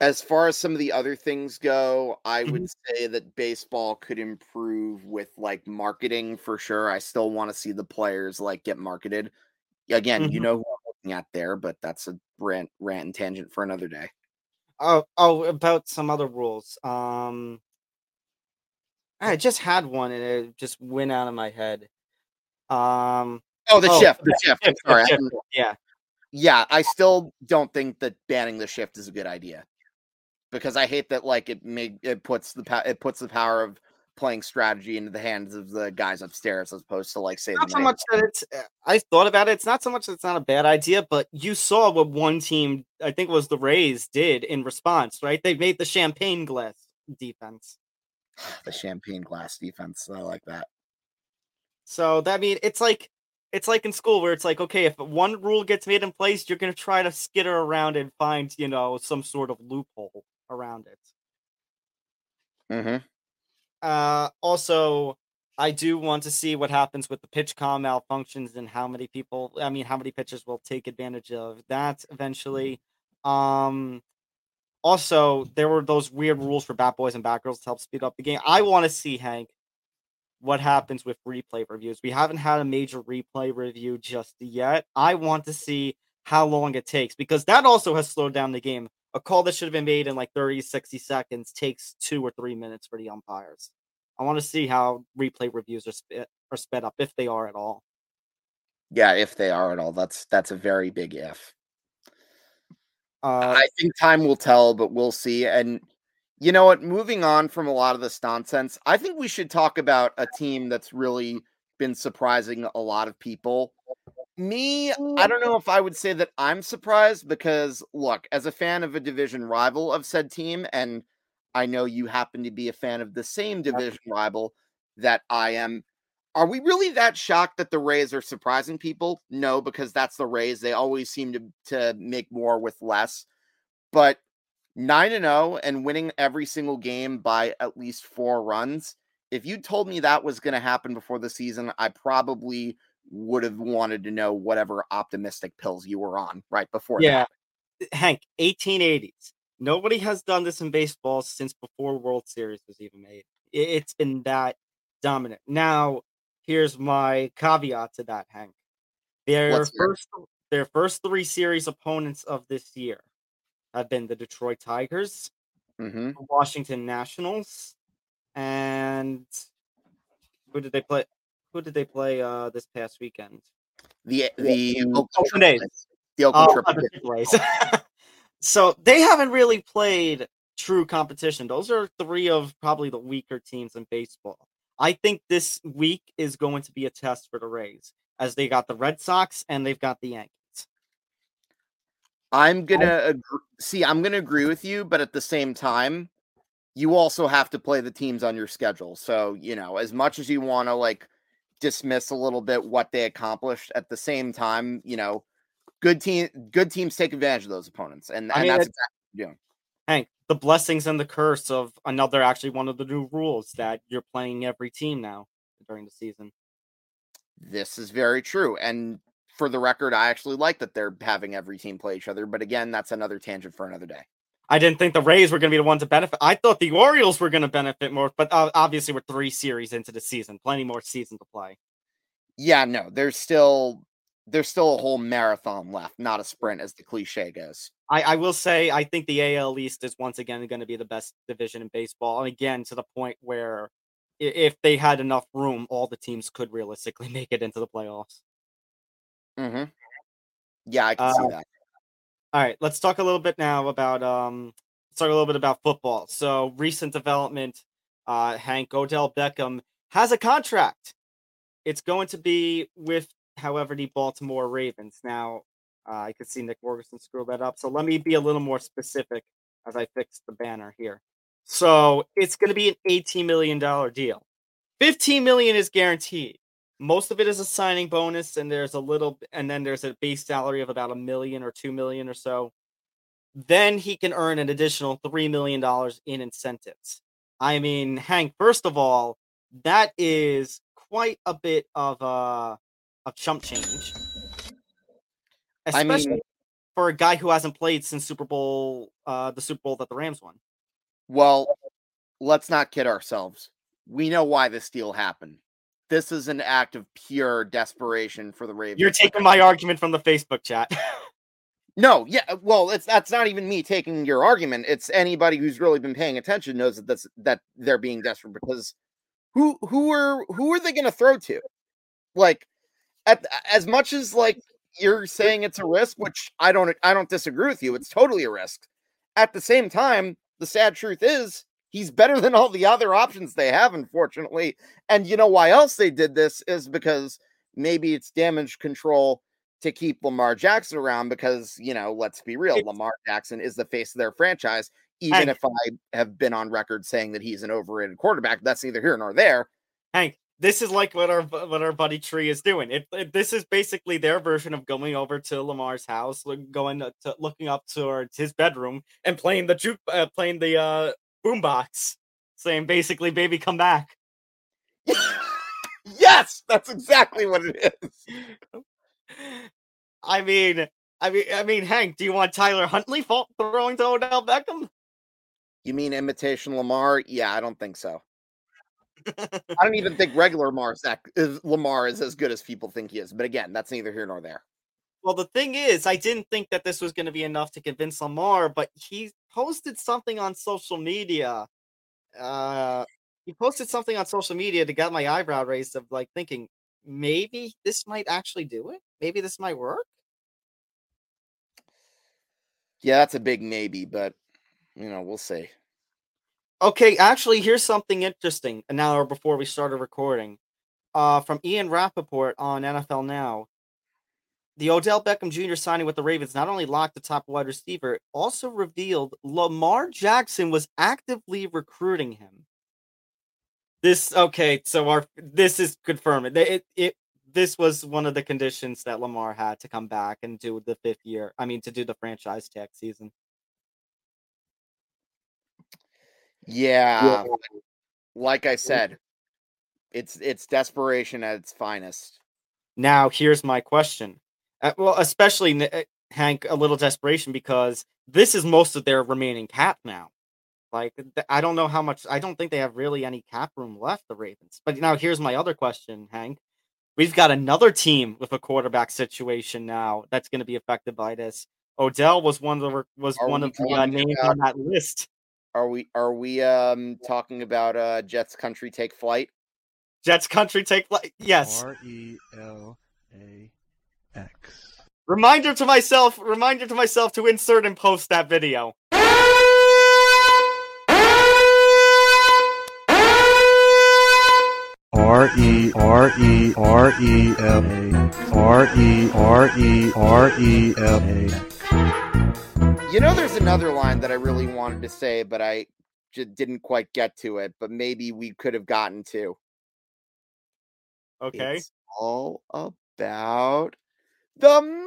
As far as some of the other things go, I would say that baseball could improve with like marketing for sure. I still want to see the players like get marketed. Again, you Mhm. know who I'm looking at there, but that's a rant, rant and tangent for another day. Oh, oh, about some other rules. Um, I just had one and it just went out of my head. Um, Oh, the Oh, shift, the shift. The sorry. I shift, yeah. yeah, I still don't think that banning the shift is a good idea because I hate that like it made it puts the it puts the power of playing strategy into the hands of the guys upstairs as opposed to like say not the so much that it's uh, i thought about it. It's not so much that it's not a bad idea but you saw what one team i think it was the rays did in response right? They made the champagne glass defense. The champagne glass defense. I like that. so that mean it's like it's like in school where it's like okay if one rule gets made in place you're going to try to skitter around and find you know some sort of loophole around it Mm-hmm. Uh, also, I do want to see what happens with the PitchCom malfunctions and how many people, I mean, how many pitchers will take advantage of that eventually. Um, also, there were those weird rules for bat boys and bat girls to help speed up the game. I want to see Hank what happens with replay reviews. We haven't had a major replay review just yet. I want to see how long it takes because that also has slowed down the game. A call that should have been made in like 30, 60 seconds takes two or three minutes for the umpires. I want to see how replay reviews are, sp- are sped up, if they are at all. Yeah, if they are at all, that's that's a very big if. Uh, I think time will tell, but we'll see. And you know what? Moving on from a lot of this nonsense, I think we should talk about a team that's really been surprising a lot of people. Me, I mm. don't know if I would say that I'm surprised because, look, as a fan of a division rival of said team, and I know you happen to be a fan of the same division rival that I am. Are we really that shocked that the Rays are surprising people? No, because that's the Rays. They always seem to to make more with less. But 9 and 0 and winning every single game by at least 4 runs. If you told me that was going to happen before the season, I probably would have wanted to know whatever optimistic pills you were on right before that. yeah, Hank, 1880s. Nobody has done this in baseball since before World Series was even made. It's been that dominant. Now, here's my caveat to that, Hank. Their Let's hear first, their first three series opponents of this year have been the Detroit Tigers, hmm the Washington Nationals, and who did they play? Who did they play uh this past weekend? The the Mm, Oakland A's. The Oakland Oh, Triple the Triple A's. so they haven't really played true competition. Those are three of probably the weaker teams in baseball. I think this week is going to be a test for the Rays as they got the Red Sox and they've got the Yankees. I'm gonna agree, see. I'm gonna agree with you, but at the same time, you also have to play the teams on your schedule. So you know, as much as you want to like dismiss a little bit what they accomplished, at the same time, you know, good team, good teams take advantage of those opponents, and, I and mean, that's exactly Hank, the blessings and the curse of another actually one of the new rules that you're playing every team now during the season. this is very true. And for the record, I actually like that they're having every team play each other. But again, that's another tangent for another day. I didn't think the Rays were going to be the ones to benefit. I thought the Orioles were going to benefit more, but uh, obviously we're three series into the season, plenty more season to play. Yeah, no, there's still there's still a whole marathon left, not a sprint, as the cliche goes. I, I will say I think the AL East is once again going to be the best division in baseball, and again to the point where if they had enough room, all the teams could realistically make it into the playoffs. Mm-hmm. Yeah, I can see Uh, that. All right, let's talk a little bit now about um let's talk a little bit about football. So recent development, uh Hank Odell Beckham has a contract. It's going to be with however the Baltimore Ravens. Now, uh, I could see Nick Morganson screw that up. So let me be a little more specific as I fix the banner here. So it's going to be an $18 million deal. 15 million is guaranteed. Most of it is a signing bonus, and there's a little, and then there's a base salary of about a million or two million or so. Then he can earn an additional three million dollars in incentives. I mean, Hank, first of all, that is quite a bit of uh of chump change. I mean- for a guy who hasn't played since Super Bowl uh the Super Bowl that the Rams won. Well, let's not kid ourselves. We know why this deal happened. This is an act of pure desperation for the Ravens. You're taking my argument from the Facebook chat. No, yeah, uh, well, it's that's not even me taking your argument. It's anybody who's really been paying attention knows that that's that they're being desperate because who who are who are they going to throw to? Like at as much as like you're saying it's a risk, which I don't I don't disagree with you. It's totally a risk. At the same time, the sad truth is He's better than all the other options they have, unfortunately. And you know why else they did this is because maybe it's damage control to keep Lamar Jackson around because, you know, let's be real, Lamar Jackson is the face of their franchise. Even And- if I have been on record saying that he's an overrated quarterback, that's neither here nor there. Hank, this is like what our what our buddy Tree is doing. It, it- this is basically their version of going over to Lamar's house, look- going to, to looking up towards his bedroom and playing the juke, uh, playing the uh, boombox, saying basically, "Baby, come back." yes, that's exactly what it is. I mean, I mean, I mean, Hank, do you want Tyler Huntley throwing to Odell Beckham? You mean imitation Lamar? Yeah, I don't think so. I don't even think regular Lamar is, that, is Lamar is as good as people think he is. But again, that's neither here nor there. Well, the thing is, I didn't think that this was going to be enough to convince Lamar, but he posted something on social media. Uh, he posted something on social media that got my eyebrow raised of like thinking maybe this might actually do it. Maybe this might work. Yeah, that's a big maybe, but you know, we'll see. Okay, actually, here's something interesting. An hour before we started recording, uh, from Ian Rapoport on NFL Now. The Odell Beckham Jr. signing with the Ravens not only locked the top wide receiver, it also revealed Lamar Jackson was actively recruiting him. This okay, so our this is confirmed. It, it, it this was one of the conditions that Lamar had to come back and do the fifth year. I mean, to do the franchise tag season. Yeah, like I said, it's it's desperation at its finest. Now, here's my question. Uh, well, especially uh, Hank, a little desperation because this is most of their remaining cap now. Like, I don't know how much. I don't think they have really any cap room left. The Ravens. But now, here's my other question, Hank. We've got another team with a quarterback situation now that's going to be affected by this. Odell was one of the was Are one of the uh, names about- on that list. Are we are we um talking about uh Jets country take flight? Jets country take flight. Yes. R E L A X. Reminder to myself. Reminder to myself to insert and post that video. R E R E R E L A R E R E R E L A. You know, there's another line that I really wanted to say, but I just didn't quite get to it. But maybe we could have gotten to. Okay. It's all about the money.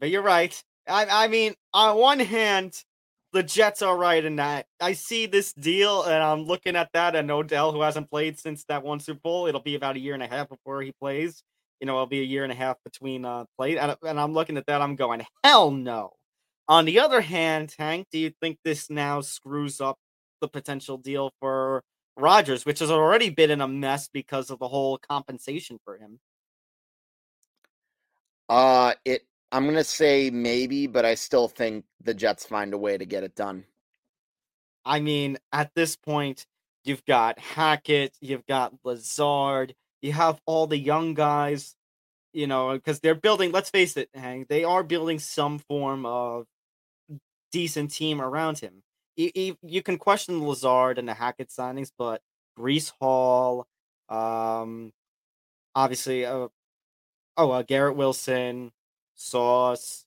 But you're right. I I mean, on one hand, the Jets are right in that. I see this deal and I'm looking at that and Odell, who hasn't played since that one Super Bowl, it'll be about a year and a half before he plays. You know, it'll be a year and a half between uh play. And, and I'm looking at that, I'm going, hell no. On the other hand, Hank, do you think this now screws up the potential deal for Rodgers, which has already been in a mess because of the whole compensation for him? Uh it I'm gonna say maybe, but I still think the Jets find a way to get it done. I mean, at this point, you've got Hackett, you've got Lazard, you have all the young guys, you know, because they're building, let's face it, Hank, they are building some form of decent team around him. You, you, you can question Lazard and the Hackett signings, but Breece Hall, um, obviously, uh, oh, uh, Garrett Wilson, Sauce.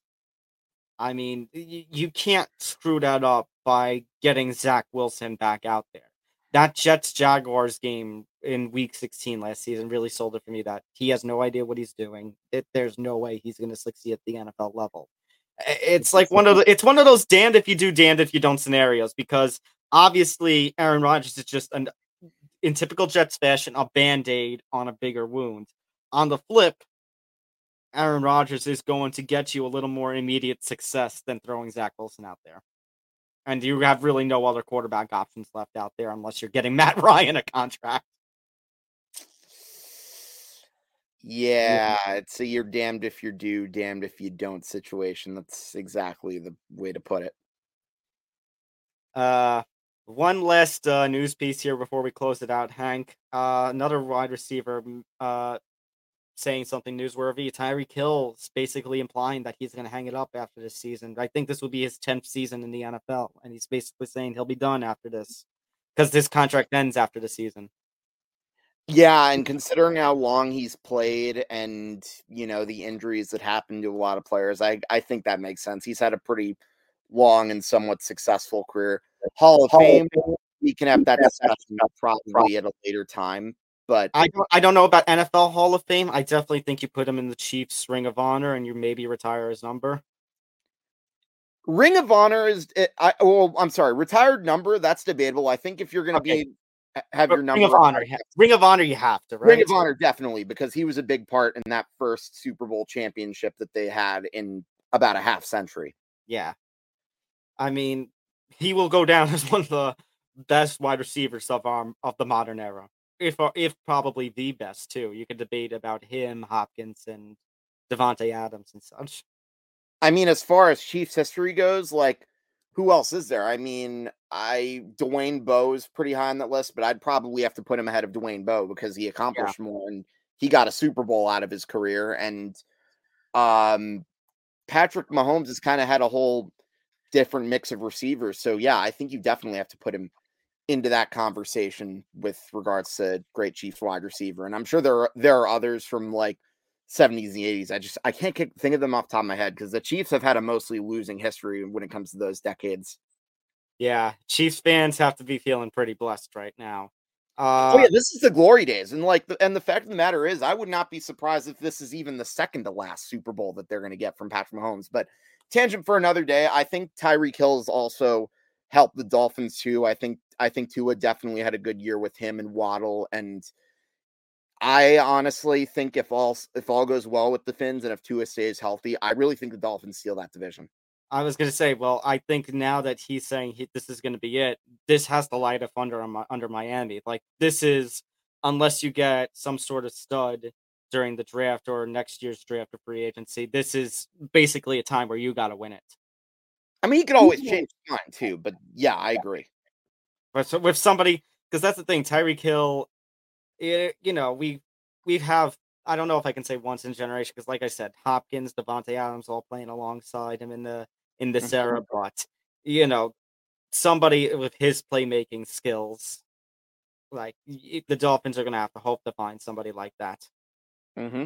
I mean, y- you can't screw that up by getting Zach Wilson back out there. That Jets Jaguars game in Week 16 last season really sold it for me that he has no idea what he's doing. It, there's no way he's going to succeed at the NFL level. It's like one of the, it's one of those damned if you do, damned if you don't scenarios because obviously Aaron Rodgers is just an in typical Jets fashion a band aid on a bigger wound. On the flip, Aaron Rodgers is going to get you a little more immediate success than throwing Zach Wilson out there. And you have really no other quarterback options left out there unless you're getting Matt Ryan a contract. Yeah, it's a you're damned if you do, damned if you don't situation. That's exactly the way to put it. Uh, one last uh, news piece here before we close it out, Hank. Uh, another wide receiver, uh, saying something newsworthy. Tyreek Hill's basically implying that he's going to hang it up after this season. I think this will be his 10th season in the NFL, and he's basically saying he'll be done after this because this contract ends after the season. Yeah, and considering how long he's played and you know the injuries that happen to a lot of players, I I think that makes sense. He's had a pretty long and somewhat successful career. Hall of Fame, we can have that discussion probably at a later time. But I don't, I don't know about NFL Hall of Fame. I definitely think you put him in the Chiefs Ring of Honor and you maybe retire his number. Ring of Honor is eh, I well, I'm sorry, retired number, that's debatable. I think if you're gonna Okay. be have your number Ring of Honor. Ring of Honor, you have to, right? Ring of Honor, definitely, because he was a big part in that first Super Bowl championship that they had in about a half century. Yeah. I mean, he will go down as one of the best wide receivers of um of the modern era. If uh, if probably the best too. You could debate about him, Hopkins, and Davante Adams and such. I mean, as far as Chiefs history goes, like who else is there? I mean, I Dwayne Bowe is pretty high on that list, but I'd probably have to put him ahead of Dwayne Bowe because he accomplished more and he got a Super Bowl out of his career. And um Patrick Mahomes has kind of had a whole different mix of receivers. So yeah, I think you definitely have to put him into that conversation with regards to great Chiefs wide receiver. And I'm sure there are there are others from like 70s and 80s. I just I can't kick, think of them off the top of my head because the Chiefs have had a mostly losing history when it comes to those decades. Yeah, Chiefs fans have to be feeling pretty blessed right now. oh Uh, yeah, this is the glory days, and like, the, and the fact of the matter is, I would not be surprised if this is even the second to last Super Bowl that they're going to get from Patrick Mahomes. But tangent for another day. I think Tyreek Hill has also helped the Dolphins too. I think I think Tua definitely had a good year with him and Waddle, and I honestly think if all if all goes well with the Finns and if Tua stays healthy, I really think the Dolphins steal that division. I was gonna say, well, I think now that he's saying he, this is gonna be it, this has to light up under under Miami. Like this is, unless you get some sort of stud during the draft or next year's draft or free agency, this is basically a time where you got to win it. I mean, he could always change his mind too, but yeah, I agree. But so with somebody, because that's the thing, Tyreek Hill, eh, you know, we we have. I don't know if I can say once in a generation because, like I said, Hopkins, Davante Adams, all playing alongside him in the in this era. But you know, somebody with his playmaking skills, like the Dolphins are going to have to hope to find somebody like that. Mm-hmm.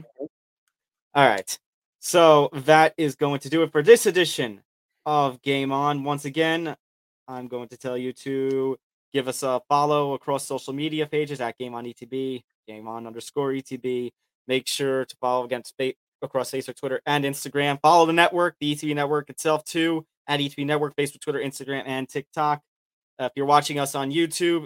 All right. So that is going to do it for this edition of Game On. Once again, I'm going to tell you to give us a follow across social media pages at Game On ETB, Game On underscore ETB. Make sure to follow against across Facebook, Twitter, and Instagram. Follow the network, the ETB network itself too, at ETB Network, Facebook, Twitter, Instagram, and TikTok. Uh, if you're watching us on YouTube,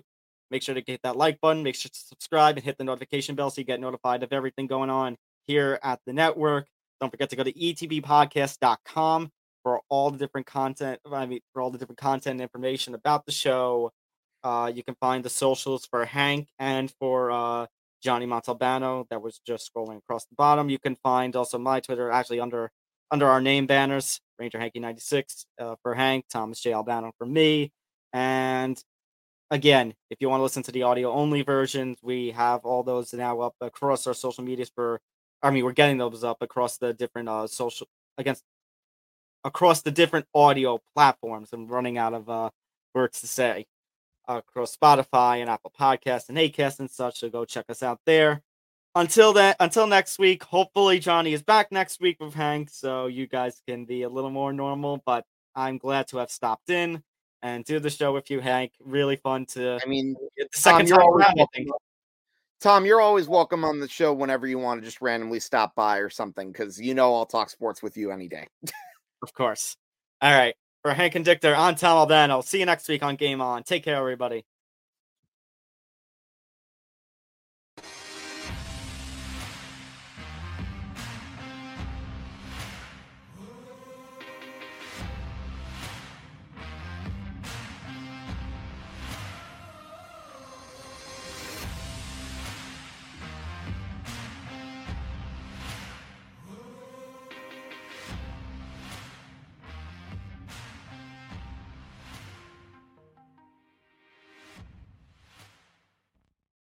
make sure to hit that like button, make sure to subscribe and hit the notification bell so you get notified of everything going on here at the network. Don't forget to go to etbpodcast.com for all the different content. I mean, for all the different content and information about the show. Uh, you can find the socials for Hank and for uh, Johnny Montalbano that was just scrolling across the bottom. You can find also my Twitter actually under under our name banners, Ranger Hanky 96 uh, for Hank, Thomas J. Albano for me. And again, if you want to listen to the audio only versions, we have all those now up across our social medias for I mean, we're getting those up across the different uh social against across the different audio platforms. I'm running out of uh words to say across Spotify and Apple Podcasts and Acast and such. So go check us out there. Until then, until next week. Hopefully, Johnny is back next week with Hank, so you guys can be a little more normal. But I'm glad to have stopped in and do the show with you, Hank. Really fun to I mean, the second you're time always around, I welcome. Tom, you're always welcome on the show whenever you want to just randomly stop by or something, because you know I'll talk sports with you any day. Of course. All right. For Hank and Dictor, I'm Tom Albano. See you next week on Game On. Take care, everybody.